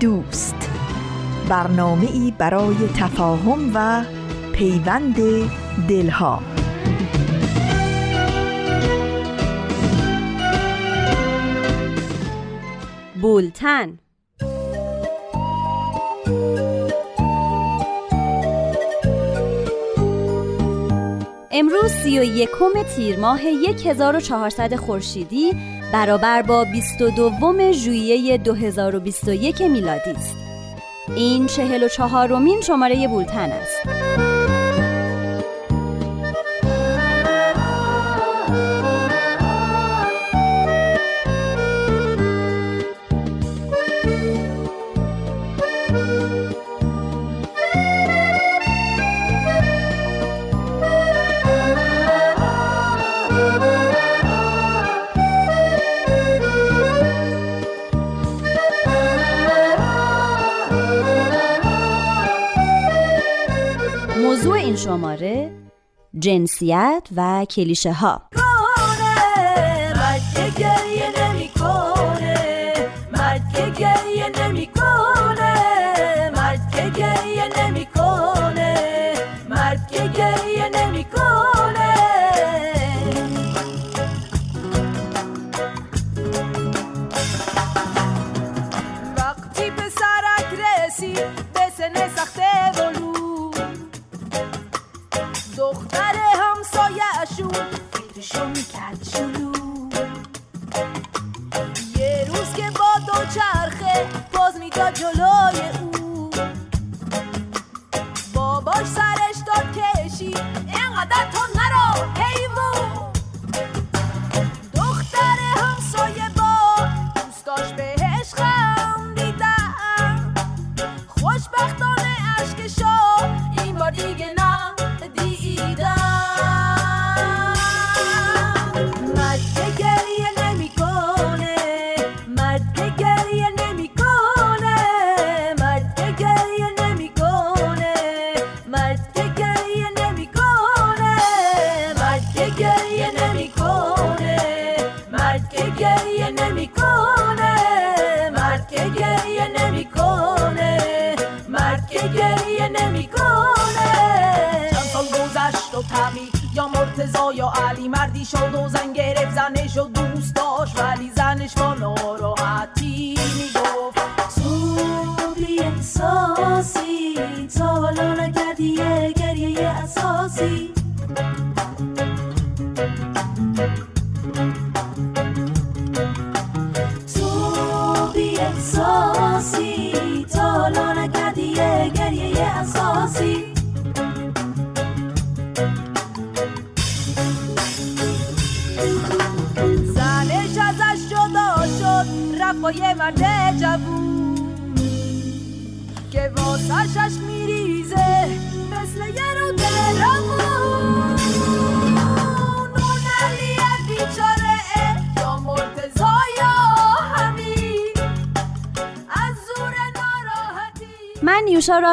دوست. برنامه ای برای تفاهم و پیوند دلها. بولتن. امروز سی و یکم تیر ماه 1400 خورشیدی برابر با 22 ژوئیه 2021 میلادی است. این 44 مین شماره بولتن است. شماره جنسیت و کلیشه ها من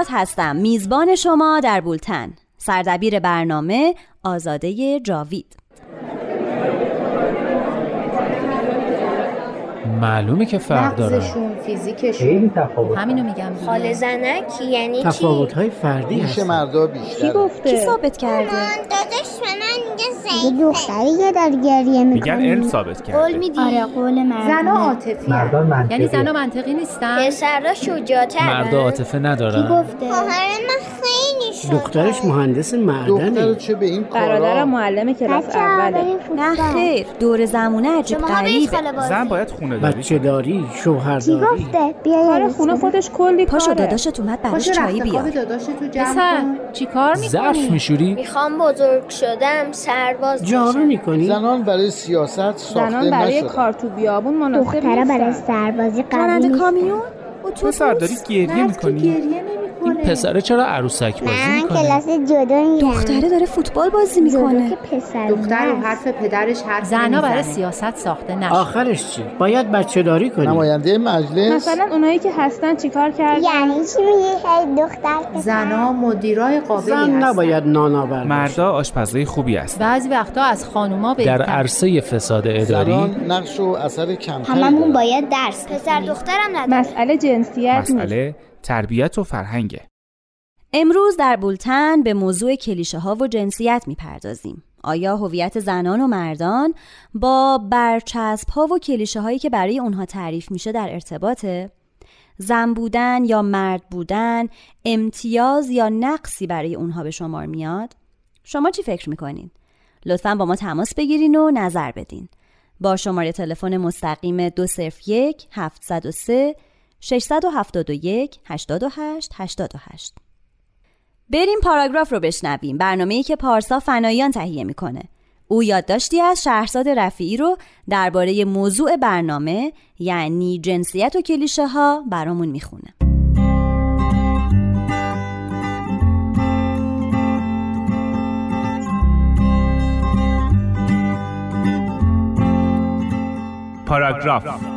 هستم. میزبان شما در بولتن. سردبیر برنامه آزاده جاوید. معلومه که فرق داره. فیزیکشون. خیلی تفاوت. همینو میگم خاله زنک یعنی تفاوت های فردی هست مردا بیشتر کی گفته؟ کی ثابت کرده؟ داداش به من میگه یه دختری که در گریه میگن علم ثابت کرده. قول میدی؟ آره قول مرد زنا عاطفی یعنی زنا منطقی نیستن؟ پسرا شجاعترن مردا عاطفه ندارن. کی گفته؟ خواهر من دخترش مهندس معدنه. دختر چه به این برادرم کارا معلم کلاس بچه اوله. نه خیر. دور زمونه عجیب غریبه. زن باید خونه داری بچه داری؟ کی شوهرداری گفته؟ بیا کار یه خونه خودش کلی پاشو کاره. داداشت اومد براش چایی بیار. داداش تو جمع پسر کن. چی کار ظرف می‌کنی؟ میشوری؟ می‌خوام بزرگ شدم سرباز جارو می‌کنی؟ زنان برای سیاست ساخته زنان برای کار تو بیابون مناسب دخترا برای سربازی قوی کامیون؟ اتوبوس. پسر داری گریه می‌کنی؟ گریه این پسره چرا عروسک بازی من می‌کنه؟ کلاس جدا میرم دختره داره فوتبال بازی می‌کنه. که پسر دختر رو. حرف پدرش حرف زنا برای. سیاست ساخته نشد آخرش چی؟ باید بچه داری کنی. نماینده مجلس. مثلا اونایی که هستن چیکار کردن؟ یعنی چی میگی؟ هی دختر پسر. زنا مدیرای قابلی زن هستن. نباید نانآور باشه. مردا آشپزای خوبی هست بعضی وقتا از خانوما در بهتر عرصه فساد اداری؟ نقش و اثر کمتری هممون. باید درس پسر دخترم نداره. مسئله جنسیت نیست. مسئله تربیت و فرهنگه امروز در بولتن به موضوع کلیشه ها و جنسیت می‌پردازیم. آیا هویت زنان و مردان با برچسب ها و کلیشه هایی که برای اونها تعریف میشه در ارتباطه؟ زن بودن یا مرد بودن امتیاز یا نقصی برای اونها به شمار میاد؟ شما چی فکر می‌کنین؟ لطفا با ما تماس بگیرین و نظر بدین. با شماره تلفن مستقیم 201 703 671 88 88 بریم پاراگراف رو بشنویم. برنامه‌ای که پارسا فنایان تهیه می‌کنه. او یادداشتی از شهرزاد رفیعی رو درباره موضوع برنامه یعنی جنسیت و کلیشه ها برامون می‌خونه. پاراگراف.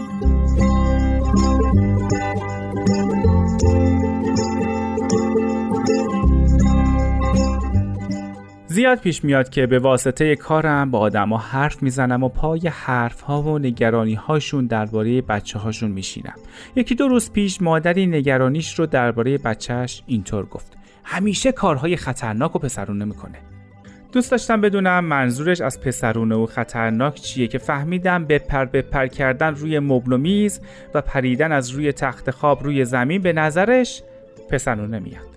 زیاد پیش میاد که به واسطه کارم با آدما حرف می‌زنم و پای حرف ها و نگرانی هاشون درباره بچه هاشون میشینم. یکی دو روز پیش مادری نگرانیش رو درباره بچهش اینطور گفت. همیشه کارهای خطرناک و پسرونه می‌کنه. دوست داشتم بدونم منظورش از پسرونه و خطرناک چیه که فهمیدم بپر بپر کردن روی مبل و میز و پریدن از روی تخت خواب روی زمین به نظرش پسرونه میاد.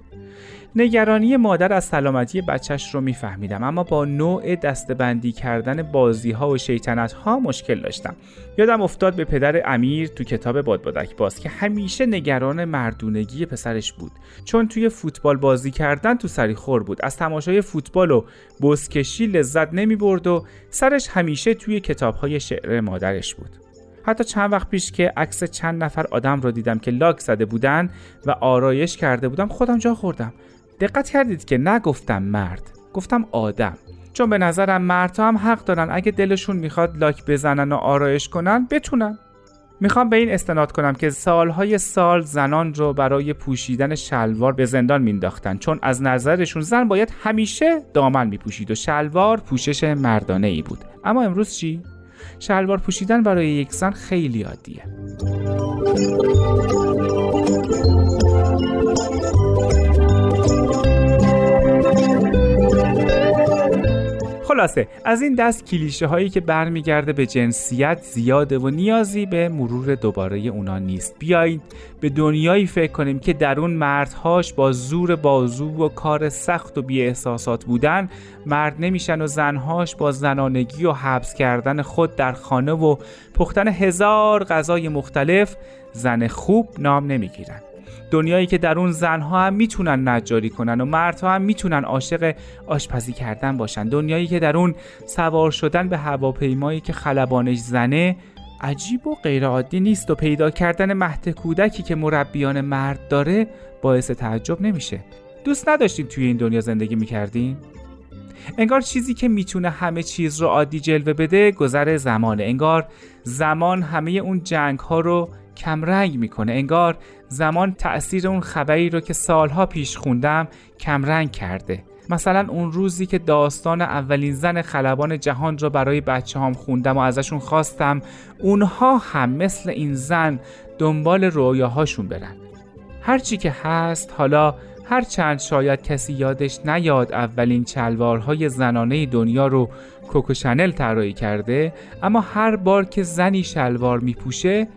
نگرانی مادر از سلامتی بچهش رو میفهمیدم اما با نوع دستبندی کردن بازی ها و شیطنت ها مشکل داشتم. یادم افتاد به پدر امیر تو کتاب بادبادک باز که همیشه نگران مردونگی پسرش بود. چون توی فوتبال بازی کردن تو سری خور بود. از تماشای فوتبال و بزکشی لذت نمی برد و سرش همیشه توی کتاب های شعر مادرش بود. حتی چند وقت پیش که عکس چند نفر آدم رو دیدم که لاک زده بودن و آرایش کرده بودم خودم جا خوردم. دقت کردید که نگفتم مرد گفتم آدم. چون به نظرم مردها هم حق دارن اگه دلشون می‌خواد لاک بزنن و آرایش کنن بتونن. می‌خوام به این استناد کنم که سالهای سال زنان رو برای پوشیدن شلوار به زندان مینداختن. چون از نظرشون زن باید همیشه دامن میپوشید و شلوار پوشش مردانه ای بود. اما امروز چی؟ شلوار پوشیدن برای یک زن خیلی عادیه. خلاصه از این دست کلیشه هایی که برمیگرده به جنسیت زیاده و نیازی به مرور دوباره اونا نیست. بیایید به دنیایی فکر کنیم که در اون مردهاش با زور بازو و کار سخت و بی احساسات بودن مرد نمیشن و زنهاش با زنانگی و حبس کردن خود در خانه و پختن هزار غذای مختلف زن خوب نام نمی‌گیرن. دنیایی که در اون زنها هم می‌تونن نجاری کنن و مردها هم می‌تونن عاشق آشپزی کردن باشن. دنیایی که در اون سوار شدن به هواپیمایی که خلبانش زنه عجیب و غیرعادی نیست و پیدا کردن مهد کودکی که مربیان مرد داره باعث تعجب نمیشه. دوست نداشتین توی این دنیا زندگی می‌کردین؟ انگار چیزی که می‌تونه همه چیز رو عادی جلوه بده گذر زمانه. انگار زمان همه اون جنگ ها رو کمرنگ می‌کنه. انگار زمان تأثیر اون خبری رو که سالها پیش خوندم کمرنگ کرده. مثلا اون روزی که داستان اولین زن خلبان جهان رو برای بچه هم خوندم و ازشون خواستم اونها هم مثل این زن دنبال رویاهاشون برن. هرچی که هست حالا هر چند شاید کسی یادش نیاد اولین چلوارهای زنانه دنیا رو کوکو شنل طراحی کرده اما هر بار که زنی شلوار میپوشه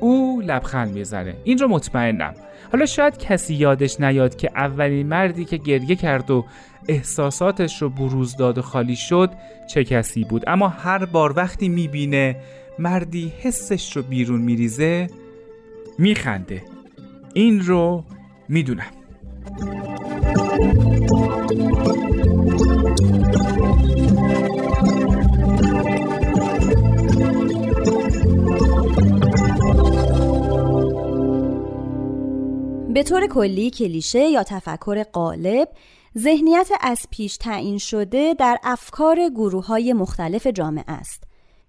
او لبخند می‌زنه. این رو مطمئنم. حالا شاید کسی یادش نیاد که اولین مردی که گریه کرد و احساساتش رو بروز داد و خالی شد چه کسی بود؟ اما هر بار وقتی می‌بینه مردی حسش رو بیرون میریزه میخنده. این رو می‌دونم. به طور کلی کلیشه یا تفکر غالب ذهنیت از پیش تعیین شده در افکار گروه های مختلف جامعه است.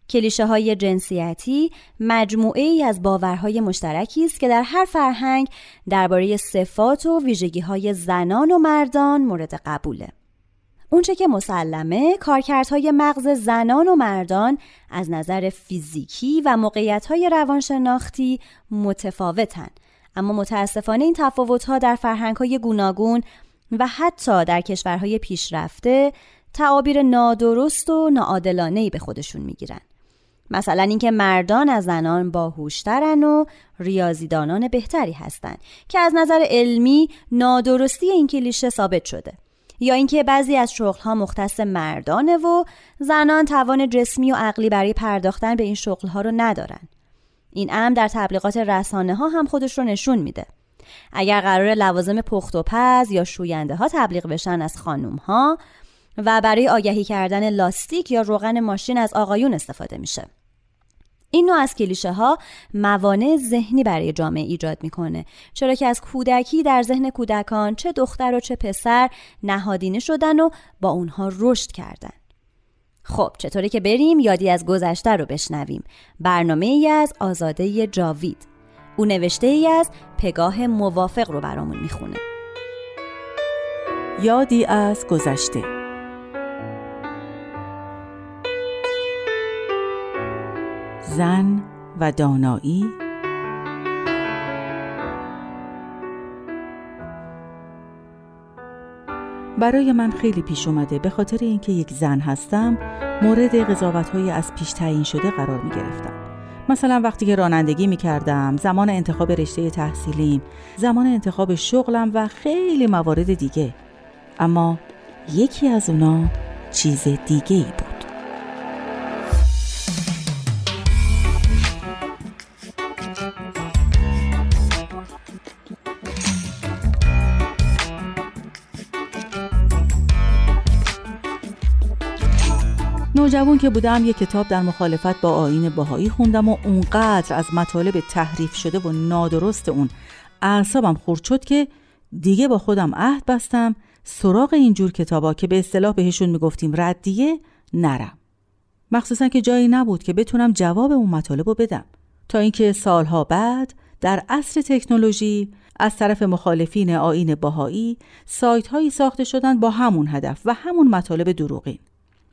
کلیشه های جنسیتی مجموعه ای از باورهای مشترکی است که در هر فرهنگ درباره صفات و ویژگی های زنان و مردان مورد قبوله. اونچه که مسلمه کارکردهای مغز زنان و مردان از نظر فیزیکی و موقعیتهای روانشناختی متفاوتن اما متاسفانه این تفاوت‌ها در فرهنگ‌های گوناگون و حتی در کشورهای پیشرفته تعابیر نادرست و ناعادلانه‌ای به خودشون می‌گیرن. مثلا اینکه مردان از زنان باهوشترن و ریاضیدانان بهتری هستند که از نظر علمی نادرستی این کلیشه ثابت شده. یا اینکه بعضی از شغلها مختص مردانه و زنان توان جسمی و عقلی برای پرداختن به این شغلها رو ندارن. این امر در تبلیغات رسانه ها هم خودش رو نشون میده. اگر قرار لوازم پخت و پز یا شوینده ها تبلیغ بشن از خانوم ها و برای آگهی کردن لاستیک یا روغن ماشین از آقایون استفاده میشه. این نوع از کلیشه ها موانع ذهنی برای جامعه ایجاد می‌کنه چرا که از کودکی در ذهن کودکان چه دختر و چه پسر نهادینه شدن و با اونها رشد کردن خب چطوری که بریم یادی از گذشته رو بشنویم. برنامه ای از آزاده جاوید. او نوشته ای از پگاه موافق رو برامون می‌خونه. یادی از گذشته. زن و دانایی برای من خیلی پیش اومده به خاطر اینکه یک زن هستم مورد قضاوت های از پیش تعیین شده قرار می گرفتم مثلا وقتی که رانندگی می کردم زمان انتخاب رشته تحصیلیم زمان انتخاب شغلم و خیلی موارد دیگه. اما یکی از اونا چیز دیگه ای بود. نوجوان که بودم یک کتاب در مخالفت با آین باهایی خوندم و اونقدر از مطالب تحریف شده و نادرست اون اعصابم خورد شد که دیگه با خودم عهد بستم سراغ اینجور کتابا که به اصطلاح بهشون می‌گفتیم ردیه نرم. مخصوصا که جایی نبود که بتونم جواب اون مطالب رو بدم. تا اینکه سالها بعد در عصر تکنولوژی از طرف مخالفین آین باهایی سایت هایی ساخته شدن با همون هدف و همون مطالب دروغین.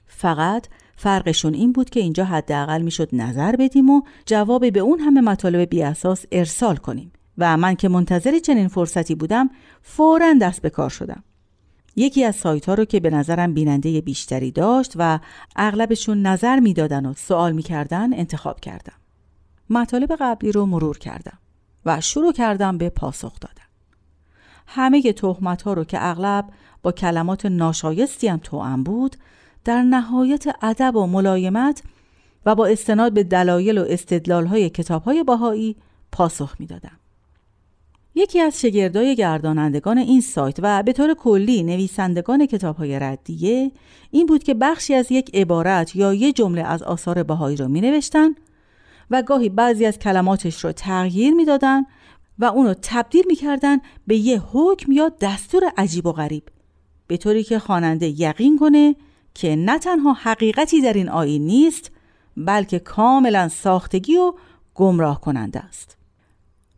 فقط فرقشون این بود که اینجا حداقل می‌شد نظر بدیم و جواب به اون همه مطالب بی اساس ارسال کنیم. و من که منتظر چنین فرصتی بودم فورا دست به کار شدم. یکی از سایت ها رو که به نظرم بیننده بیشتری داشت و اغلبشون نظر می‌دادن و سوال می‌کردن انتخاب کردم. مطالب قبلی رو مرور کردم و شروع کردم به پاسخ دادن. همه تهمت ها رو که اغلب با کلمات ناشایستی هم توأم بود در نهایت ادب و ملایمت و با استناد به دلایل و استدلال های کتاب های باهایی پاسخ می‌دادم. یکی از شگردای گردانندگان این سایت و به طور کلی نویسندگان کتاب های ردیه این بود که بخشی از یک عبارت یا یه جمله از آثار باهایی رو می نوشتن و گاهی بعضی از کلماتش رو تغییر می‌دادن و اونو تبدیل می‌کردن به یه حکم یا دستور عجیب و غریب به طوری که خواننده یقین کنه که نه تنها حقیقتی در این آیین نیست بلکه کاملا ساختگی و گمراه کننده است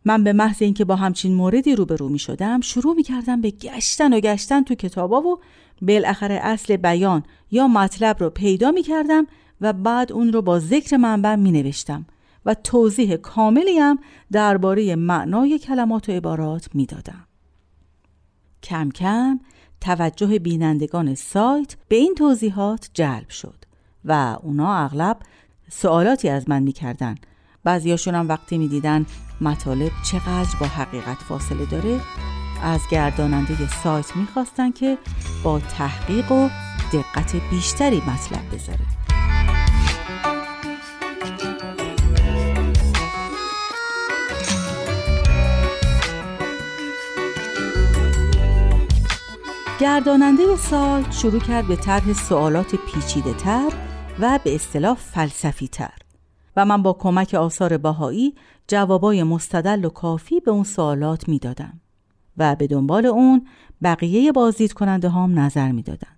من به محض اینکه با همچین موردی روبرو می شدم شروع می کردم به گشتن و گشتن تو کتابا و بالاخره اصل بیان یا مطلب رو پیدا می کردم و بعد اون رو با ذکر منبع می نوشتم و توضیح کاملی هم درباره معنای کلمات و عبارات می دادم. کم کم توجه بینندگان سایت به این توضیحات جلب شد و اونا اغلب سوالاتی از من می‌کردن. بعضیاشون هم وقتی می‌دیدن مطالب چقدر با حقیقت فاصله داره از گرداننده سایت می‌خواستن که با تحقیق و دقت بیشتری مطلب بذاره. گرداننده سایت شروع کرد به طرح سوالات پیچیده تر و به اصطلاح فلسفی تر و من با کمک آثار بهایی جوابای مستدل و کافی به اون سوالات می‌دادم و به دنبال اون بقیه بازدید کننده هم نظر می‌دادن.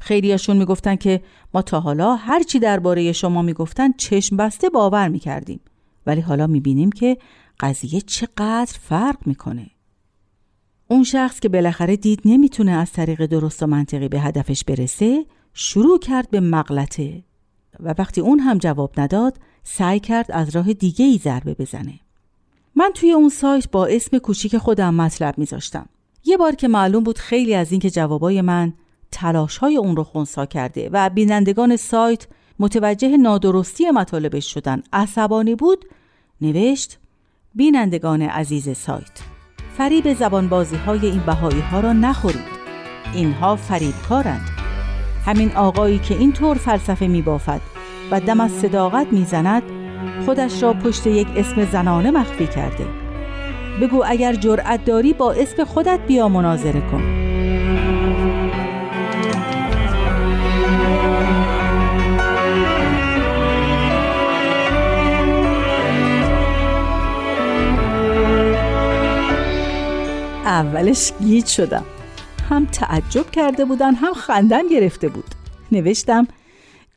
خیلیاشون می‌گفتن که ما تا حالا هرچی درباره شما می‌گفتن چشم بسته باور می‌کردیم ولی حالا می‌بینیم که قضیه چقدر فرق می‌کنه. اون شخص که بالاخره دید نمی‌تونه از طریق درست و منطقی به هدفش برسه شروع کرد به مغلطه و وقتی اون هم جواب نداد سعی کرد از راه دیگه ای ضربه بزنه. من توی اون سایت با اسم کوچیک خودم مطلب میذاشتم. یه بار که معلوم بود خیلی از اینکه جوابای من تلاش های اون رو خونسا کرده و بینندگان سایت متوجه نادرستی مطالبش شدن عصبانی بود نوشت بینندگان عزیز سایت فریب زبانبازی های این بهایی ها را نخورید. اینها فریبکارند. همین آقایی که اینطور فلسفه می بافد و دم از صداقت می‌زند خودش را پشت یک اسم زنانه مخفی کرده. بگو اگر جرأت داری با اسم خودت بیا مناظره کن. اولش گیج شدم هم تعجب کرده بودن هم خندم گرفته بود نوشتم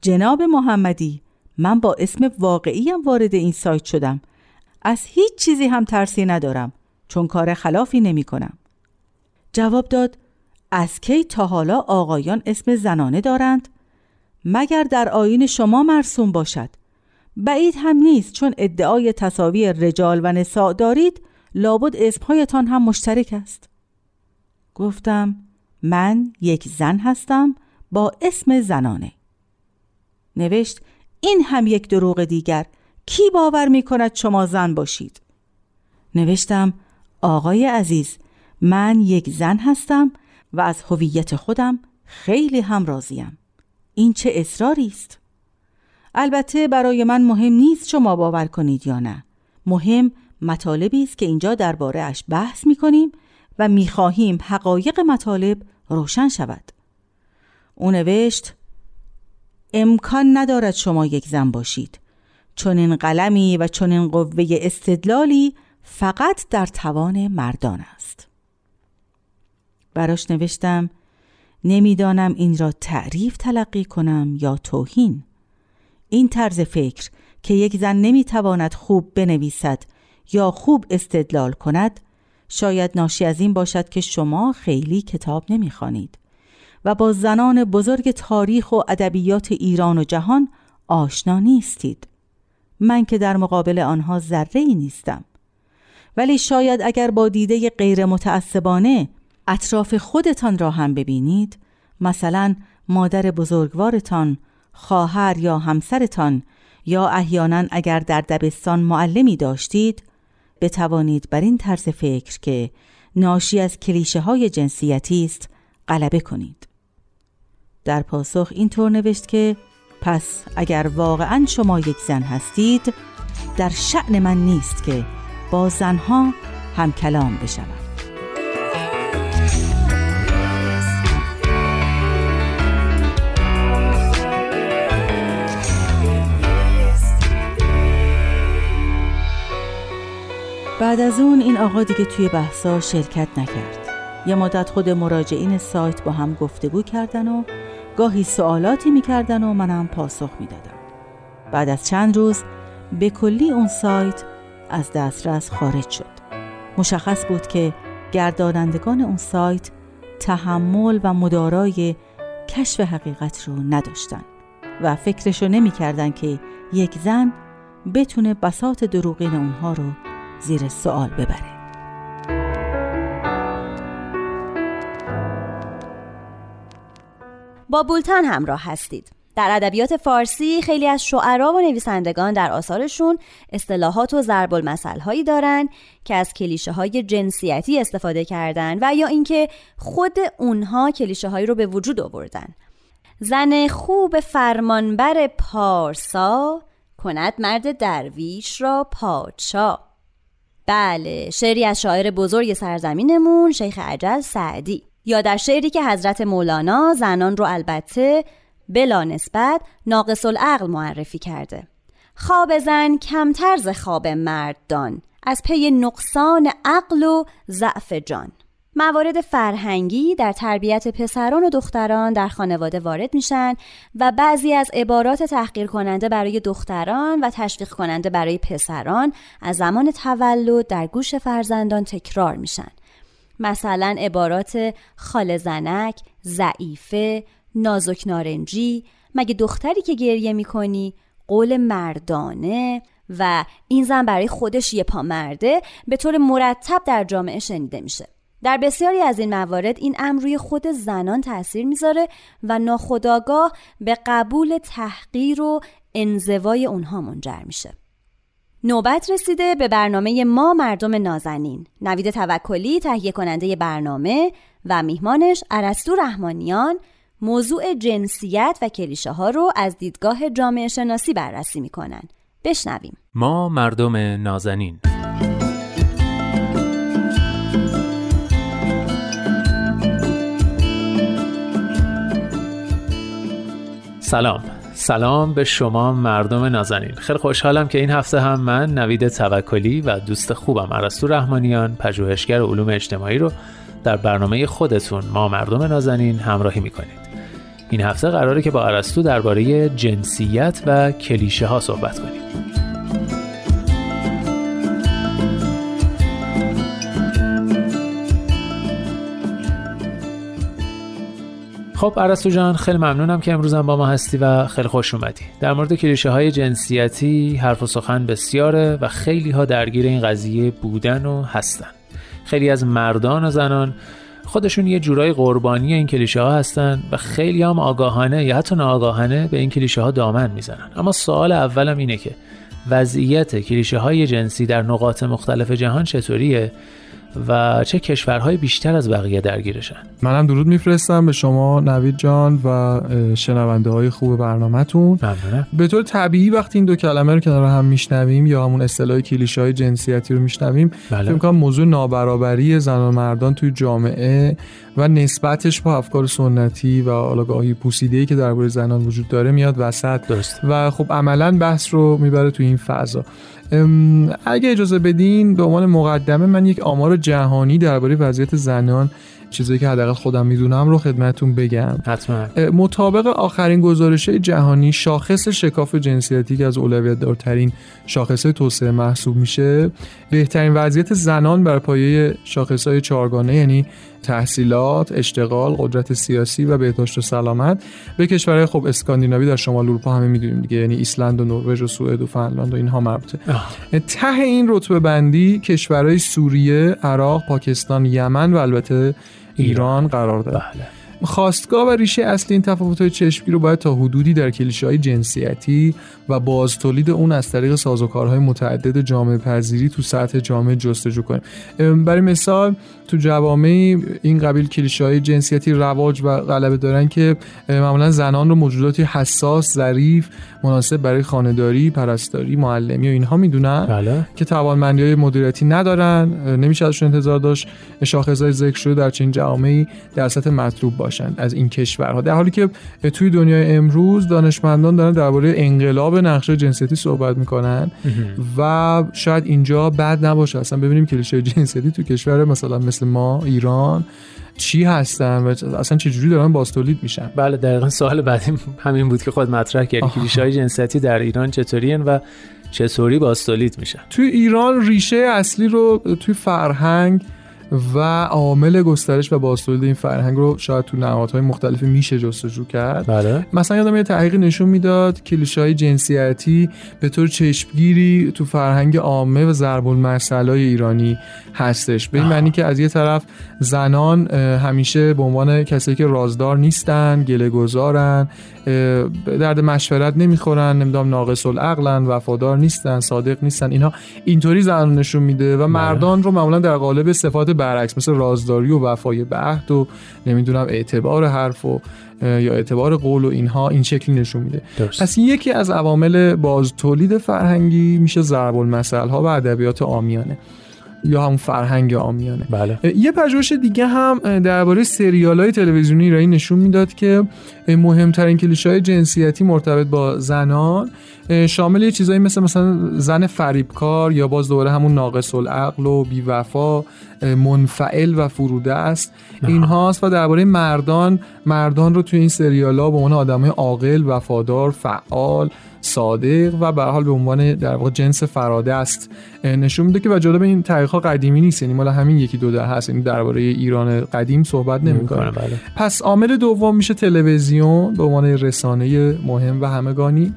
جناب محمدی من با اسم واقعیم وارد این سایت شدم از هیچ چیزی هم ترسی ندارم چون کار خلافی نمی کنم. جواب داد از کی تا حالا آقایان اسم زنانه دارند؟ مگر در آین شما مرسوم باشد بعید هم نیست چون ادعای تصاوی رجال و نساء دارید لابد اسمهایتان هم مشترک است. گفتم من یک زن هستم با اسم زنانه. نوشت این هم یک دروغ دیگر. کی باور می کند شما زن باشید؟ نوشتم آقای عزیز من یک زن هستم و از هویت خودم خیلی هم راضیم این چه اصراری است؟ البته برای من مهم نیست شما باور کنید یا نه. مهم مطالبی است که اینجا درباره اش بحث می کنیم و می خواهیم حقایق مطالب روشن شود. او نوشت امکان ندارد شما یک زن باشید. چون این قلمی و چون این قوه استدلالی فقط در توان مردان است. براش نوشتم نمی‌دانم این را تعریف تلقی کنم یا توهین. این طرز فکر که یک زن نمی‌تواند خوب بنویسد یا خوب استدلال کند شاید ناشی از این باشد که شما خیلی کتاب نمی‌خوانید و با زنان بزرگ تاریخ و ادبیات ایران و جهان آشنا نیستید. من که در مقابل آنها ذره ای نیستم. ولی شاید اگر با دیده غیر متعصبانه اطراف خودتان را هم ببینید مثلا مادر بزرگوارتان خواهر یا همسرتان یا احیانا اگر در دبستان معلمی داشتید بتوانید بر این طرز فکر که ناشی از کلیشه های جنسیتی است غلبه کنید. در پاسخ اینطور نوشت که پس اگر واقعا شما یک زن هستید در شعن من نیست که با زنها هم کلام بشوم. بعد از اون این آقا دیگه توی بحثا شرکت نکرد. یه مدت خود مراجعین سایت با هم گفتگو کردن و گاهی سوالاتی می‌کردن و منم پاسخ می‌دادم. بعد از چند روز به کلی اون سایت از دسترس خارج شد. مشخص بود که گردانندگان اون سایت تحمل و مدارای کشف حقیقت رو نداشتن و فکرشو نمی‌کردن که یک زن بتونه بسات دروغین اونها رو زیر سوال ببره. با بولتن همراه هستید. در ادبیات فارسی خیلی از شعرا و نویسندگان در آثارشون اصطلاحات و ضرب المثل هایی دارن که از کلیشه های جنسیتی استفاده کردن و یا اینکه خود اونها کلیشه هایی رو به وجود آوردن. زن خوب فرمانبر پارسا کند مرد درویش را پادشاه بله شعری از شاعر بزرگ سرزمینمون شیخ عجل سعدی. یا در شعری که حضرت مولانا زنان رو البته بلا نسبت ناقص العقل معرفی کرده. خواب زن کمتر ز خواب مرد دان از پی نقصان عقل و ضعف جان. موارد فرهنگی در تربیت پسران و دختران در خانواده وارد میشن و بعضی از عبارات تحقیر کننده برای دختران و تشویق کننده برای پسران از زمان تولد در گوش فرزندان تکرار میشن مثلا عبارات خال زنک، ضعیفه، نازک نارنجی، مگه دختری که گریه می‌کنی، قول مردانه و این زن برای خودش یه پا مرده به طور مرتب در جامعه شنیده میشه. در بسیاری از این موارد این امر روی خود زنان تاثیر می‌ذاره و ناخداگاه به قبول تحقیر و انزوای اونها منجر میشه. نوبت رسیده به برنامه ما مردم نازنین. نوید توکلی تهیه کننده برنامه و میهمانش ارسطو رحمانیان موضوع جنسیت و کلیشه ها رو از دیدگاه جامعه شناسی بررسی می‌کنن. بشنویم. ما مردم نازنین. سلام. سلام به شما مردم نازنین. خیلی خوشحالم که این هفته هم من نوید توکلی و دوست خوبم عرستو رحمانیان پژوهشگر علوم اجتماعی رو در برنامه خودتون ما مردم نازنین همراهی می‌کنید. این هفته قراره که با عرستو درباره جنسیت و کلیشه ها صحبت کنیم. خب عرستو جان خیلی ممنونم که امروزم با ما هستی و خیلی خوش اومدی. در مورد کلیشه های جنسیتی حرف و سخن بسیاره و خیلی ها درگیر این قضیه بودن و هستن. خیلی از مردان و زنان خودشون یه جورای قربانی این کلیشه ها هستن و خیلی هم آگاهانه یا حتی ناآگاهانه به این کلیشه ها دامن می‌زنن. اما سوال اولم اینه که وضعیت کلیشه های جنسی در نقاط مختلف جهان چطوریه؟ و چه کشورهای بیشتر از بقیه درگیرشن؟ منم درود میفرستم به شما نوید جان و شنونده های خوب برنامهتون. به طور طبیعی وقتی این دو کلمه رو کنار هم میشنویم یا همون اصطلاح کلیشه های جنسیتی رو میشنویم بله. فکر موضوع نابرابری زن و مردان توی جامعه و نسبتش با افکار سنتی و آگاهی پوسیده‌ای که درباره زنان وجود داره میاد وسط. درست. و خب عملا بحث رو می‌بره تو این فضا. اگه اجازه بدین به عنوان مقدمه من یک آمار جهانی درباره وضعیت زنان چیزی که حداقل خودم می‌دونم رو خدمتون بگم. حتما. مطابق آخرین گزارش جهانی شاخص شکاف جنسیتی که از اولویت دارترین شاخص توسعه محسوب میشه. بهترین وضعیت زنان بر پایه شاخص های چهارگانه یعنی تحصیلات، اشتغال، قدرت سیاسی و بهداشت و سلامت. به کشورهای خب اسکاندیناوی در شمال اروپا همه می‌دونیم دیگه یعنی ایسلند و نروژ و سوئد و فنلاند و اینها مربوطه. ته این رتبه بندی کشورهای سوریه، عراق، پاکستان، یمن و البته ایران قرار داره. بله. خواستگاه و ریشه اصلی این تفاوت های چشمی رو باید تا حدودی در کلیشه های جنسیتی و باز تولید اون از طریق سازوکارهای متعدد جامعه پذیری تو سطح جامعه جستجو کنیم. برای مثال تو جوامع این قبیل کلیشه های جنسیتی رواج و غلبه دارن که معمولا زنان رو موجوداتی حساس ظریف مناسب برای خانهداری پرستاری معلمی و اینها می‌دونن بله. که توانمندی های مدیریتی ندارن نمیشه ازشون انتظار داشت شاخصهای ذکر شده در چنین جوامعی در سطح مطلوب باشند از این کشورها. در حالی که توی دنیای امروز دانشمندان دارن درباره انقلاب نقشه جنسیتی صحبت می‌کنن و شاید اینجا بد نباشه. اصلا ببینیم کلیشه جنسیتی تو کشور مثلا مثل ما ایران چی هستن و اصلا چجوری دارن باستولید میشن؟ بله دقیقا سوال بعدی همین بود که خود مطرح کردی کلیشه های جنسیتی در ایران چطوری و چطوری باستولید میشن. توی ایران ریشه اصلی رو توی فرهنگ و عامل گسترش و بازتولید این فرهنگ رو شاید تو نهادهای مختلف میشه جستجو کرد. بله. مثلا یادم یه تحقیقی نشون می‌داد کلیشه های جنسیتی به طور چشمگیری تو فرهنگ عامه و ضرب المثل ایرانی هستش. به این معنی که از یه طرف زنان همیشه به عنوان کسایی که رازدار نیستن گله گذارن درد مشورت نمی‌خورن نمی‌دونم ناقص العقلن وفادار نیستن صادق نیستن اینها اینطوری زنان نشون میده و بله. مردان رو معمولا در قالب صفات برعکس مثل رازداری و وفای به عهد و نمی‌دونم اعتبار حرف و یا اعتبار قول و اینها این شکلی نشون میده درست. پس یکی از عوامل باز تولید فرهنگی میشه ضرب المثل ها و ادبیات عامیانه یا همون فرهنگ عامیانه بله. یه پژوهش دیگه هم درباره سریال های تلویزیونی ایرانی نشون می‌داد که مهمترین کلیشه های جنسیتی مرتبط با زنان شامل یه چیزایی مثل مثلا زن فریبکار یا باز دوباره همون ناقص العقل و بیوفا منفعل و فروده است. این هاست و درباره مردان مردان رو توی این سریال ها به عنوان آدمای عاقل وفادار فعال صادق و به حال به عنوان در واقع جنس فراده است. نشون میده که و جالب این تاریخ ها قدیمی نیست. یعنی مال همین یکی دو ده هست. یعنی درباره ایران قدیم صحبت نمی‌کنه بله. پس عامل دوم میشه تلویزیون به عنوان رسانه مهم و همگانی.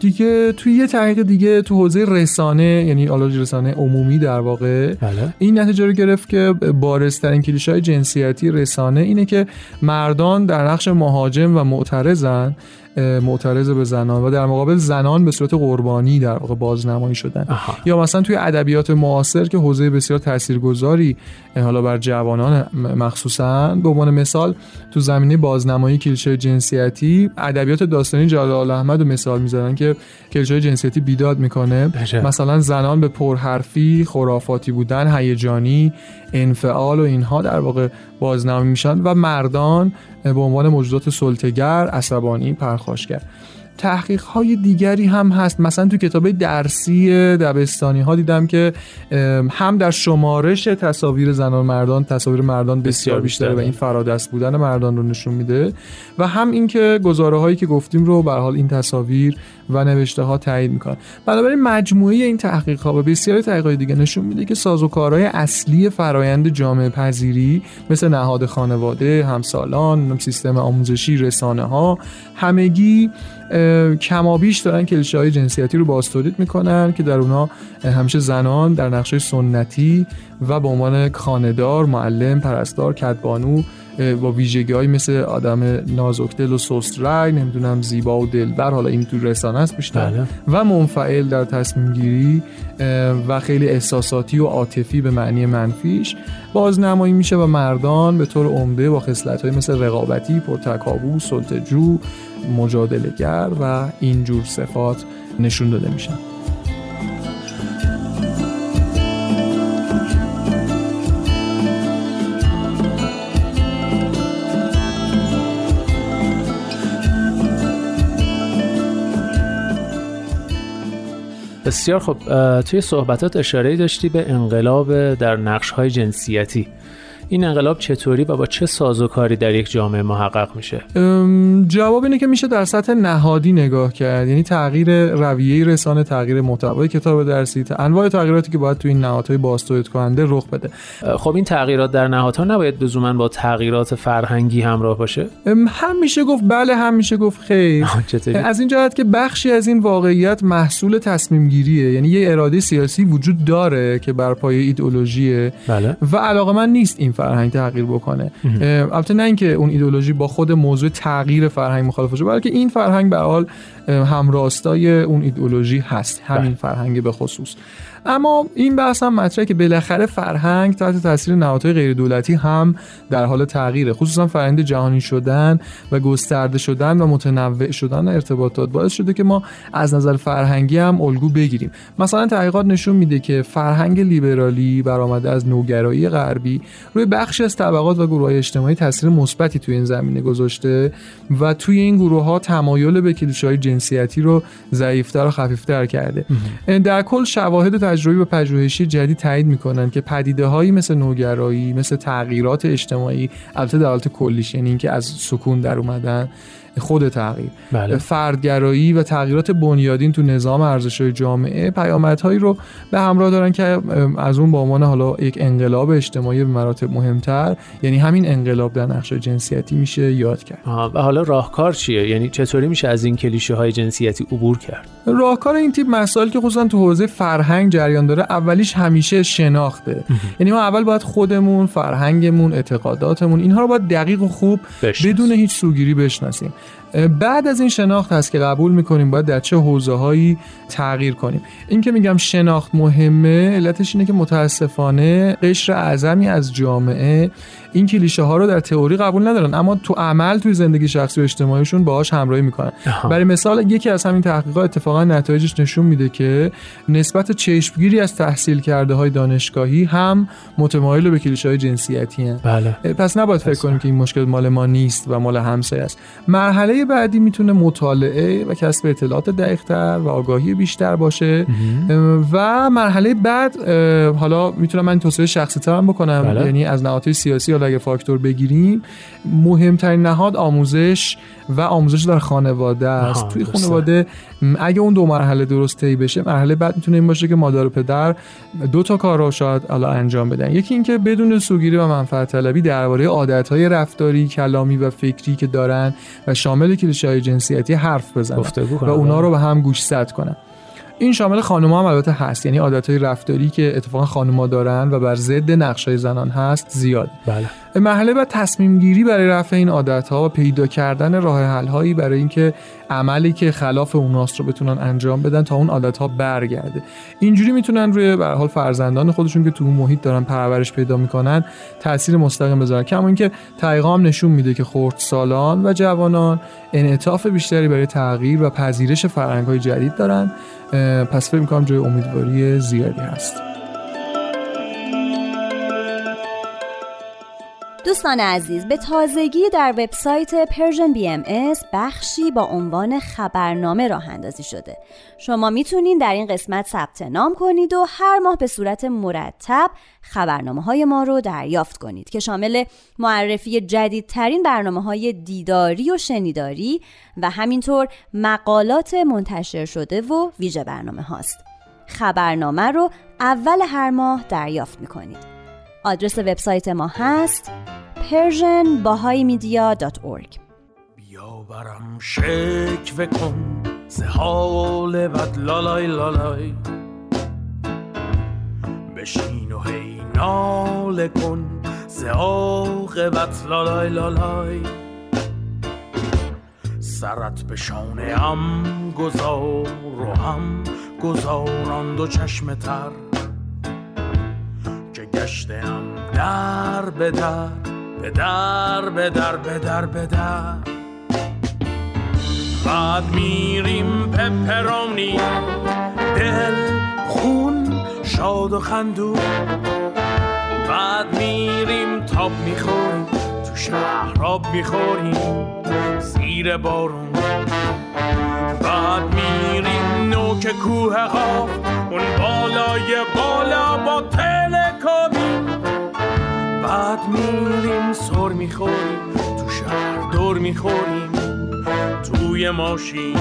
دیگه توی یه تحقیق دیگه تو حوزه رسانه یعنی آلاج رسانه عمومی در واقع بله. این نتیجه رو گرفت که بارزترین کلیشه های جنسیتی رسانه اینه که مردان در نقش مهاجم و معترضن معترض به زنان و در مقابل زنان به صورت قربانی در واقع بازنمایی شدن. آها. یا مثلا توی ادبیات معاصر که حوزه بسیار تاثیرگذاری حالا بر جوانان مخصوصا به عنوان مثال تو زمینه بازنمایی کلیشه جنسیتی ادبیات داستانی جلال احمد رو مثال می‌زنن که کلیشه جنسیتی بیداد می‌کنه. مثلا زنان به پرحرفی خرافاتی بودن هیجانی انفعال و اینها در واقع بازنمایی میشن و مردان به عنوان موجودات سلطگر عصبانی پرخاشگر. تحقیق های دیگری هم هست. مثلا تو کتاب درسی دبستانی ها دیدم که هم در شمارش تصاویر زنان مردان تصاویر مردان بسیار بیشتره. و این فرادست بودن مردان رو نشون میده. و هم اینکه گزاره هایی که گفتیم رو به حال این تصاویر و نوشته ها تایید می‌کنن. بنابراین مجموعه این تحقیق ها و بسیاری تحقیق دیگه نشون میده که سازوکارهای اصلی فرایند جامعه پذیری مثل نهاد خانواده همسالان سیستم آموزشی رسانه ها همگی کمابیش دارن کلیشه های جنسیتی رو باستولید می‌کنن که در اونها همیشه زنان در نقشه سنتی و به عنوان خاندار، معلم، پرستار، کدبانو با ویژگی های مثل آدم نازکدل و سست رای نمی‌دونم زیبا و دلبر حالا این تو رسانه است بیشتر بله. و منفعل در تصمیم گیری و خیلی احساساتی و عاطفی به معنی منفیش بازنمایی میشه و مردان به طور عمده با خصلت های مثل رقابتی، پرتکابو، سلطجو، مجادلگر و اینجور صفات نشون داده میشن. بسیار خب توی صحبتات اشاره داشتی به انقلاب در نقش های جنسیتی. این انقلاب چطوری و با چه سازوکاری در یک جامعه محقق میشه؟ جواب اینه که میشه در سطح نهادی نگاه کرد. یعنی تغییر رویه رسانه تغییر محتوای کتاب درسی انواع تغییراتی که باید توی این نهادهای باستولید کننده رخ بده. خب این تغییرات در نهادها نباید لزوما با تغییرات فرهنگی همراه باشه؟ هم میشه گفت بله هم میشه گفت خیر. از این جهت که بخشی از این واقعیت محصول تصمیم گیریه یعنی یه اراده سیاسی وجود داره که بر پایه ایدئولوژیه. بله. و علاقه من نیست این فرهنگ تغییر بکنه. البته نه اینکه اون ایدئولوژی با خود موضوع تغییر فرهنگ مخالف باشه بلکه این فرهنگ به حال همراستای اون ایدئولوژی هست. همین فرهنگ به خصوص. اما این بحث هم مطرحه که بالاخره فرهنگ تحت تاثیر نهادهای غیر دولتی هم در حال تغییره خصوصا فرآیند جهانی شدن و گسترده شدن و متنوع شدن ارتباطات. باعث شده که ما از نظر فرهنگی هم الگو بگیریم. مثلا تحقیقات نشون میده که فرهنگ لیبرالی برآمده از نوگرایی غربی روی بخشی از طبقات و گروه اجتماعی تاثیر مثبتی توی این زمینه گذاشته و توی این گروه ها تمایل به کلیشه‌های جنسیتی رو ضعیفتر و خفیفتر کرده. در کل شواهد تجربی و پژوهشی جدید تایید می‌کنن که پدیده هایی مثل نوگرایی مثل تغییرات اجتماعی البته در حالت کلیش یعنی اینکه از سکون در اومدن خود تغییر. بله. فردگرایی و تغییرات بنیادین تو نظام ارزش‌های جامعه پیامدهایی رو به همراه دارن که از اون به عنوان حالا یک انقلاب اجتماعی به مراتب مهمتر یعنی همین انقلاب در نقش جنسیتی میشه یاد کرد. و حالا راهکار چیه؟ یعنی چطوری میشه از این کلیشه های جنسیتی عبور کرد؟ راهکار این تیپ مسائل که خصوصا تو حوزه فرهنگ جریان داره اولیش همیشه شناخته. یعنی ما اول باید خودمون فرهنگمون اعتقاداتمون اینها رو باید دقیق و خوب بشناسیم. بدون هیچ سوگیری بشناسیم. بعد از این شناخت هست که قبول می‌کنیم باید در چه حوزه هایی تغییر کنیم. این که میگم شناخت مهمه علتش اینه که متاسفانه قشر اعظمی از جامعه این کلیشه ها رو در تئوری قبول ندارن. اما تو عمل توی زندگی شخصی و اجتماعیشون باهاش همراهی می‌کنن. آها. برای مثال یکی از همین تحقیقات اتفاقا نتایجش نشون میده که نسبت چشمگیری از تحصیل کرده های دانشگاهی هم متمایل به کلیشه های جنسیتی هن. بله. پس نباید فکر کنیم که این مشکل مال ما نیست و مال همسایه است. مرحله بعدی می‌تونه مطالعه و کسب اطلاعات دقیقتر و آگاهی بیشتر باشه و مرحله بعد حالا می‌تونم من توصیه شخصی ترم بکنم بله. یعنی از نهادهای سیاسی حالا اگه فاکتور بگیریم مهمترین نهاد آموزش و آموزش در خانواده است توی. خانواده اگه اون دو مرحله درست طی بشه مرحله بعد می‌تونه این باشه که مادر و پدر دو تا کار رو شاید حالا انجام بدن. یکی اینکه بدون سوگیری و منفعت طلبی درباره عادتهای رفتاری کلامی و فکری که دارن و شامل کلیشه های جنسیتی حرف بزنن و. اونا رو به هم گوشزد کنن. این شامل خانوما هم البته هست. یعنی عادتهای رفتاری که اتفاقا خانوما دارن و بر ضد نقشای زنان هست زیاد. بله. مرحله بعد تصمیم گیری برای رفع این عادت ها و پیدا کردن راه حل هایی برای اینکه عملی که خلاف اوناست رو بتونن انجام بدن تا اون عادت ها برگرده. اینجوری می‌تونن روی به حال فرزندان خودشون که تو اون محیط دارن پرورش پیدا می‌کنن تاثیر مستقیم بذارن. کما اینکه تحقیقات هم نشون میده که خردسالان و جوانان انعطاف بیشتری برای تغییر و پذیرش فرهنگ های جدید دارن. پس فکر می‌کنم جای امیدواری زیادی هست. دوستان عزیز به تازگی در وبسایت Persian BM بخشی با عنوان خبرنامه راه اندازی شده. شما می‌تونید در این قسمت ثبت نام کنید و هر ماه به صورت مرتب خبرنامه های ما رو دریافت کنید که شامل معرفی جدیدترین برنامه های دیداری و شنیداری و همینطور مقالات منتشر شده و ویژه برنامه هاست. خبرنامه رو اول هر ماه دریافت می‌کنید. آدرس وبسایت ما هست persianbahaimedia.org بیا برم شکوه کن حال بد لالای لالای. بشین و هی ناله کن ز عاقبت لالای لالای. سرت به شانه هم گذار و هم گذاران دو چشم تر. گشتم در به در به در به در به در به در. بعد میریم پپرونی دل خون شاد و خندون. بعد میریم تاب می‌خوریم تو شهر آب می‌خوریم زیر بارون. بعد میریم نوک کوه قاف اون بالای بالا با تلکابین بعد میریم سر می‌خوریم تو شهر دور می‌خوریم توی ماشین.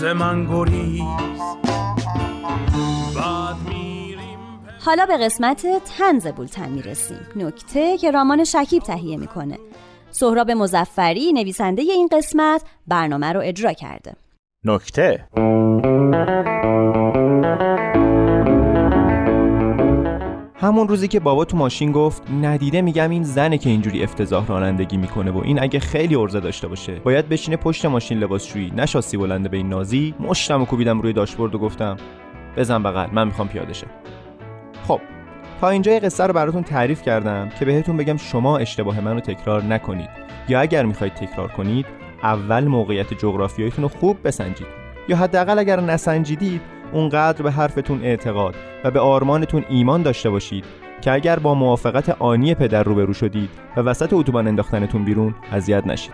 ز من گریز. بعد حالا به قسمت تنز بولتن می‌رسیم. نکته که رامان شکیب تهیه می‌کنه. سهراب مزفری نویسنده این قسمت برنامه رو اجرا کرده. نکته. همون روزی که بابا تو ماشین گفت ندیده میگم این زنه که اینجوری افتضاح رانندگی می‌کنه و این اگه خیلی ارزه داشته باشه. باید بشینه پشت ماشین لباسشویی نشاستی بلنده به این نازی. مشتمو کوبیدم روی داشبورد و گفتم بزن بغل من می‌خوام پیاده شم خب تا اینجا قصه رو براتون تعریف کردم که بهتون بگم شما اشتباه منو تکرار نکنید. یا اگر می‌خواید تکرار کنید اول موقعیت جغرافیاییتون رو خوب بسنجید. یا حداقل اگر نسنجیدید اونقدر به حرفتون اعتقاد و به آرمانتون ایمان داشته باشید که اگر با موافقت آنی پدر روبرو شدید و وسط اتوبان انداختنتون بیرون اذیت نشید.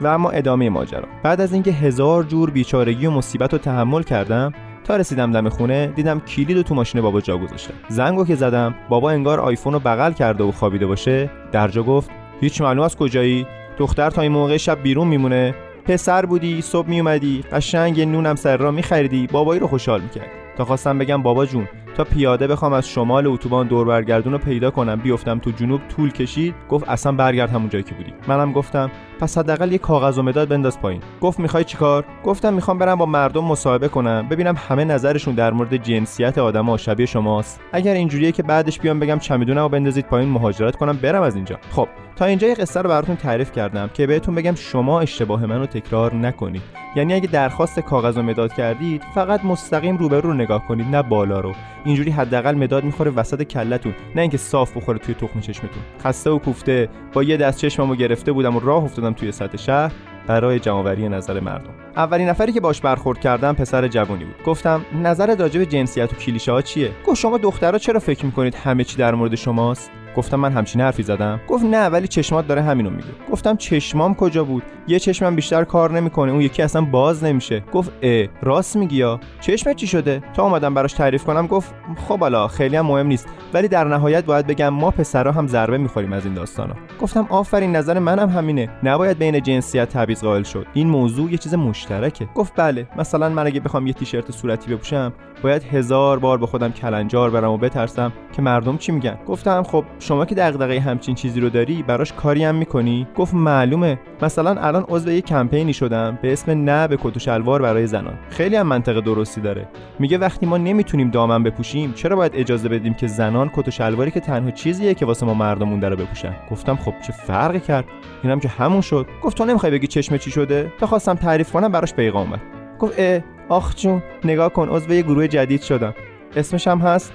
و اما ادامه ماجرا. بعد از اینکه هزار جور بیچارگی و مصیبت رو تحمل کردم تا رسیدم دم خونه دیدم کلید تو ماشین بابا جا گذاشته. زنگو که زدم بابا انگار آیفون رو بغل کرده و خوابیده باشه درجا گفت هیچ معلوم از کجایی؟ دختر تا این موقع شب بیرون میمونه. پسر بودی صبح میومدی قشنگ نونم سر را میخریدی بابایی رو خوشحال می‌کرد تا خواستم بگم بابا جون تا پیاده بخوام از شمال اتوبان دور برگردون رو پیدا کنم بیفتم تو جنوب طول کشید گفت اصلا برگرد همون جایی که بودی. منم گفتم پس حداقل یه کاغذ و مداد بنداز پایین. گفت می‌خوای چیکار گفتم می‌خوام برم با مردم مصاحبه کنم ببینم همه نظرشون در مورد جنسیت آدما شبیه شماست. اگر اینجوریه که بعدش بیام بگم چمدونمو بندازید پایین مهاجرت کنم برم از اینجا. خب تا اینجا یه قصه رو براتون تعریف کردم که بهتون بگم شما اشتباه منو تکرار نکنید. یعنی اگه درخواست کاغذ و مداد کردید فقط مستقیم روبرو رو نگاه کنید نه بالا رو. اینجوری حداقل مداد می‌خوره وسط کلتون نه اینکه صاف بخوره توی تخم چشمتون. خسته و کوفته. با یه دست چشممو گرفته بودم و راه افتادم توی سطح شهر برای جمعآوری نظر مردم. اولین نفری که باش برخورد کردم پسر جوانی بود. گفتم نظر راجع به جنسیت و کلیشه ها چیه؟ گفت شما دخترها چرا فکر می‌کنید همه چی در مورد شماست؟ گفتم من همچین حرفی زدم؟ گفت نه ولی چشمات داره همینو میگه. گفتم چشمام کجا بود؟ یه چشمم بیشتر کار نمی‌کنه اون یکی اصلا باز نمیشه. گفت ا راست میگی یا؟ چشمت چی شده؟ تا اومدم براش تعریف کنم گفت خب حالا خیلی هم مهم نیست ولی در نهایت باید بگم ما پسرا هم ضربه می‌خوریم از این داستانا. گفتم آفرین نظر منم همینه. نباید بین جنسیت تبعیض قائل شد. این موضوع یه چیز مشترکه. گفت بله مثلا من اگه بخوام یه تیشرت صورتی بپوشم باید هزار بار به خودم کلنجار برم و بترسم که مردم چی میگن. گفتم خب شما که دغدغه همچین چیزی رو داری براش کاری هم می‌کنی؟ گفت معلومه. مثلا الان عضو یه کمپینی شدم به اسم نه به کت و شلوار برای زنان. خیلی هم منطق درستی داره. میگه وقتی ما نمی‌تونیم دامن بپوشیم چرا باید اجازه بدیم که زنان کت و شلواری که تنها چیزیه که واسه ما مردمون داره بپوشن؟ گفتم خب چه فرقی کرد؟ اینم که همون شد. گفت تو نمی‌خوای بگی چشم چی شده؟ تا خواستم تعریف کنم براش پیغام گفت اه آخ جون نگاه کن عضو یه گروه جدید شدم. اسمش هم هست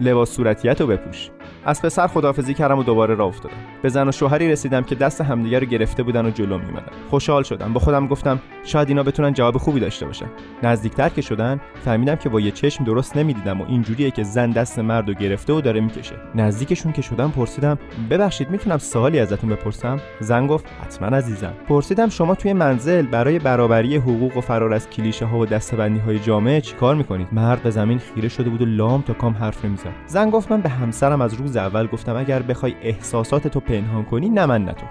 لباس صورتیت رو بپوش. از پسر خدافزی کردم و دوباره راه افتادم. به زن و شوهری رسیدم که دست همدیگه رو گرفته بودن و جلو میومدن خوشحال شدم. با خودم گفتم شاید اینا بتونن جواب خوبی داشته باشن. نزدیکتر که شدن فهمیدم که با یه چشم درست نمی‌دیدم و اینجوریه که زن دست مرد رو گرفته و داره می‌کشه. نزدیکشون که شدم پرسیدم ببخشید می‌تونم سوالی ازتون بپرسم؟ زن گفت حتما عزیزم. پرسیدم شما توی منزل برای برابری حقوق و فرار از کلیشه ها و دستبندی های جامعه چیکار می‌کنید؟ مرد به زمین خیره شده بود و لام تا کام حرف نمی‌زد. زن گفت من به همسرم از روز اول گفتم اگر بخوای احساسات تو پنهان کنی نه من نه تو.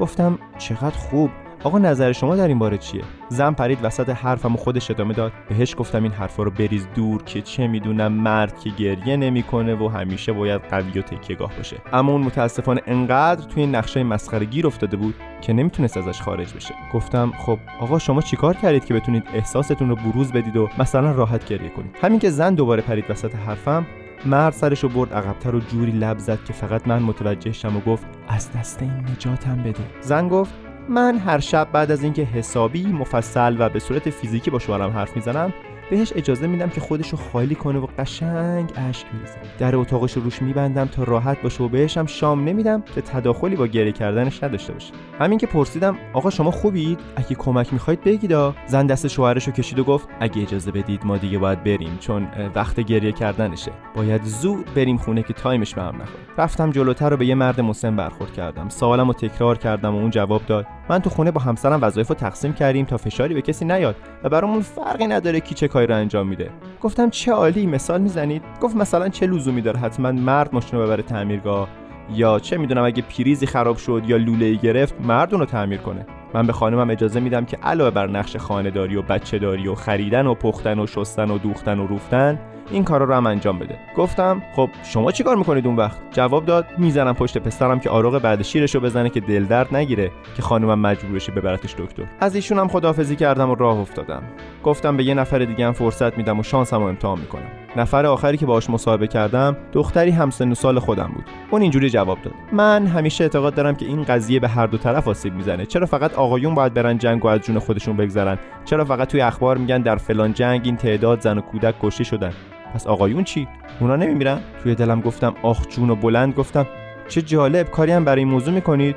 گفتم چقدر خوب. آقا نظر شما در این باره چیه؟ زن پرید وسط حرفم و خودش ادامه داد. بهش گفتم این حرفا رو بریز دور که چه می‌دونم مرد که گریه نمی‌کنه و همیشه باید قوی و تکیهگاه باشه. اما اون متاسفانه انقدر توی نقشه مسخره گیر افتاده بود که نمی‌تونست ازش خارج بشه. گفتم خب آقا شما چیکار کردید که بتونید احساستون رو بروز بدید و مثلا راحت گریه کنید؟ همین که زن دوباره پرید وسط حرفم مرد سرش رو برد عقبتر و جوری لب زد که فقط من متوجه شم و گفت از دست این نجاتم بده. زن گفت من هر شب بعد از اینکه حسابی مفصل و به صورت فیزیکی با شوهرم حرف می‌زنم بهش اجازه میدم که خودشو خالی کنه و قشنگ اشک میریزه در اتاقش رو روش میبندم تا راحت باشه و بهشم شام نمیدم که تداخلی با گریه کردنش نداشته باشه. همین که پرسیدم آقا شما خوبید؟ اگه کمک می‌خواید بگیدا زن دست شوهرش رو کشید و گفت اگه اجازه بدید ما دیگه باید بریم چون وقت گریه کردنشه. باید زود بریم خونه که تایمش به هم نخوره. رفتم جلوتر رو به یه مرد مسن برخورد کردم. سوالم رو تکرار کردم و اون جواب داد. من تو خونه با همسرم وظایف رو تقسیم کردیم تا فشاری به کسی نیاد و برامون فرقی نداره کی چه کاری رو انجام میده. گفتم چه عالی مثال می‌زنید؟ گفت مثلا چه لزومی داره حتما مرد ماشین رو ببره تعمیرگاه؟ یا چه می‌دونم اگه پریزی خراب شد یا لوله ای گرفت مرد اون رو تعمیر کنه. من به خانمم اجازه میدم که علاوه بر نقش خانهداری و بچهداری و خریدن و پختن و شستن و دوختن و روفتن این کارا رو هم انجام بده. گفتم خب شما چیکار می‌کنید اون وقت؟ جواب داد می‌زنم پشت پسرم که آروغ بعد شیرشو بزنه که دل درد نگیره که خانمم مجبور بشه ببرتش دکتر. از ایشون هم خداحافظی کردم و راه افتادم. گفتم به یه نفر دیگه هم فرصت میدم و شانسم رو امتحان می‌کنم. نفر آخری که باهاش مصاحبه کردم دختری همسن سال خودم بود. اون اینجوری جواب داد. من همیشه اعتقاد دارم که این قضیه به هر دو طرف آسیب می‌زنه. چرا فقط آقایون باید برن جنگ و از جون خودشون بگذرن؟ چرا فقط توی اخبار میگن در فلان جنگ این تعداد زن و کودک کشته شدن؟ پس آقایون چی؟ اونا نمیمیرن؟ توی دلم گفتم آخ جون و بلند گفتم چه جالب کاری هم برای این موضوع می‌کنید؟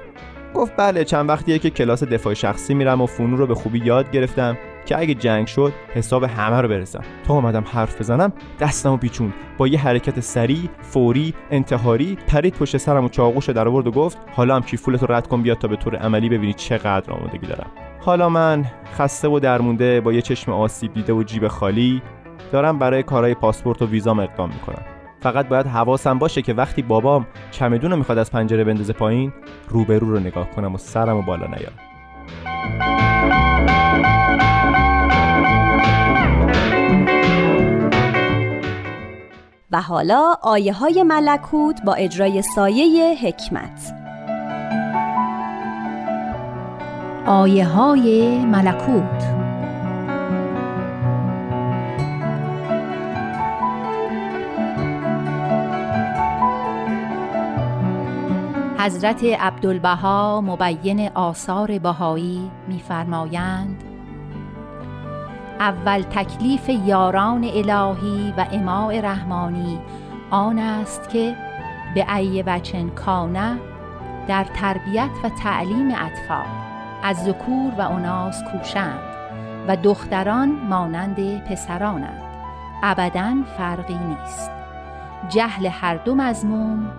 گفت بله چند وقتیه که کلاس دفاع شخصی میرم و فنون رو به خوبی یاد گرفتم که اگه جنگ شد حساب همه رو برسم. تا اومدم حرف بزنم دستمو پیچون با یه حرکت سریع فوری انتحاری پرید پشت سرم و چاقوش در آورد و گفت حالا هم کیفولت رو رد کن بیاد تا به طور عملی ببینی چقدر آمادگی دارم. حالا من خسته و درمونده با یه چشم آسیب دیده و جیب خالی دارم برای کارهای پاسپورت و ویزام اقدام می‌کنم. فقط باید حواسم باشه که وقتی بابام چمدون رو می‌خواد از پنجره بندازه پایین روبرو رو نگاه کنم و سرم و بالا نیارم. و حالا آیه های ملکوت با اجرای سایه حکمت. آیه های ملکوت حضرت عبدالبها مبین آثار بهایی می‌فرمایند اول تکلیف یاران الهی و اماع رحمانی آن است که به ای وچن کانه در تربیت و تعلیم اطفال از ذکور و اناس کوشند و دختران مانند پسرانند. ابدا فرقی نیست. جهل هر دو مضموم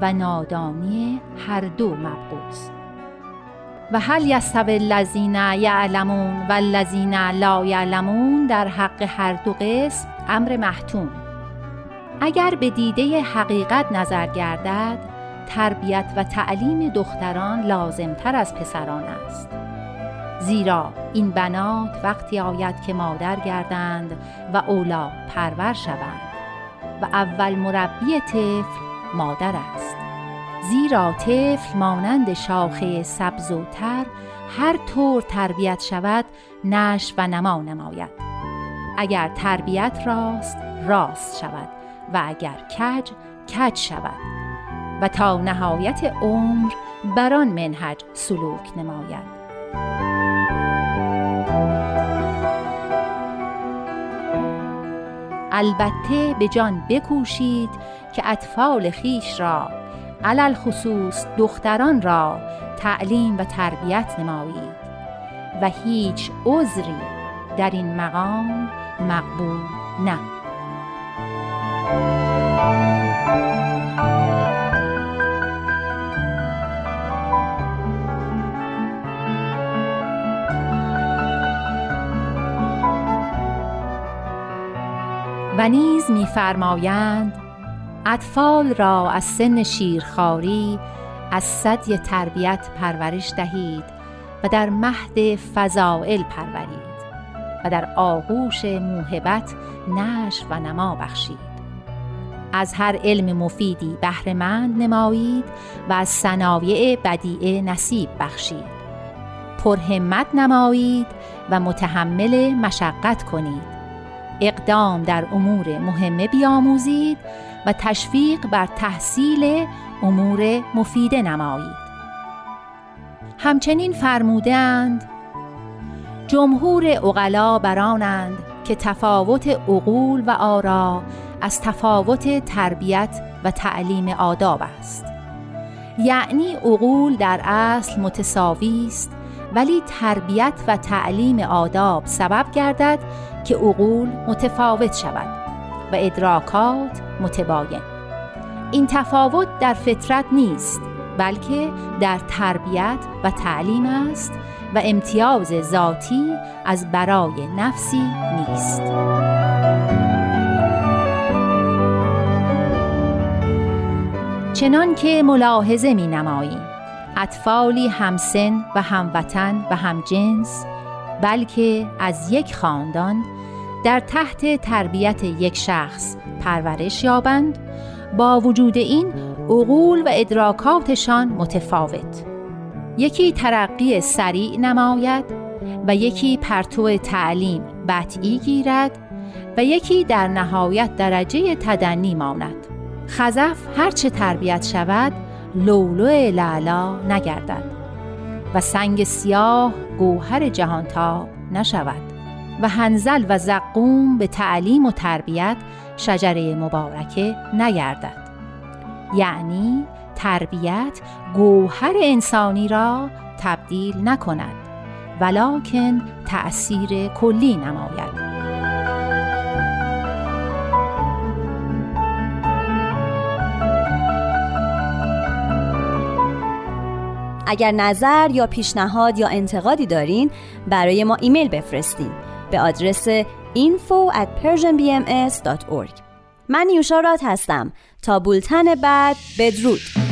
و نادانی هر دو مبغوز و هل یستوی الذین یعلمون و الذین لا یعلمون در حق هر دو قسم امر محتوم. اگر به دیده حقیقت نظر گردد تربیت و تعلیم دختران لازمتر از پسران است. زیرا این بنات وقتی آید که مادر گردند و اولاد پرور شوند و اول مربی طفل مادر است. زیرا طفل مانند شاخه سبز و تر هر طور تربیت شود نش و نما نماید. اگر تربیت راست راست شود و اگر کج کج شود. و تا نهایت عمر بران منهج سلوک نماید. البته به جان بکوشید که اطفال خیش را علل خصوص دختران را تعلیم و تربیت نمایید. و هیچ عذری در این مقام مقبول نه. و نیز می‌فرمایند اطفال را از سن شیرخواری از صدی تربیت پرورش دهید و در مهد فضائل پرورید و در آغوش موهبت نشر و نما بخشید. از هر علم مفیدی بهرهمند نمایید و از صنایع بدیعه نصیب بخشید. پرهمت نمایید و متحمل مشقت کنید. اقدام در امور مهمه بیاموزید و تشویق بر تحصیل امور مفیده نمایید. همچنین فرمودند جمهور اغلا برانند که تفاوت عقول و آرا از تفاوت تربیت و تعلیم آداب است. یعنی عقول در اصل متساوی است ولی تربیت و تعلیم آداب سبب گردد که عقول متفاوت شود. و ادراکات متباین. این تفاوت در فطرت نیست بلکه در تربیت و تعلیم است و امتیاز ذاتی از برای نفسی نیست. چنان که ملاحظه می نماییم اطفالی همسن و هموطن و همجنس بلکه از یک خاندان در تحت تربیت یک شخص پرورش یابند. با وجود این عقول و ادراکاتشان متفاوت. یکی ترقی سریع نماید و یکی پرتو تعلیم بطعی گیرد و یکی در نهایت درجه تدنی ماند. خزف هرچه تربیت شود لولو لعلا نگردد و سنگ سیاه گوهر جهانتاب نشود. و هنزل و زقوم به تعلیم و تربیت شجره مبارکه نگردد یعنی تربیت گوهر انسانی را تبدیل نکند ولکن تأثیر کلی نماید. اگر نظر یا پیشنهاد یا انتقادی دارین برای ما ایمیل بفرستین. به آدرس info at persianbms.org من نیوشا هستم. تا بولتن بعد بدرود.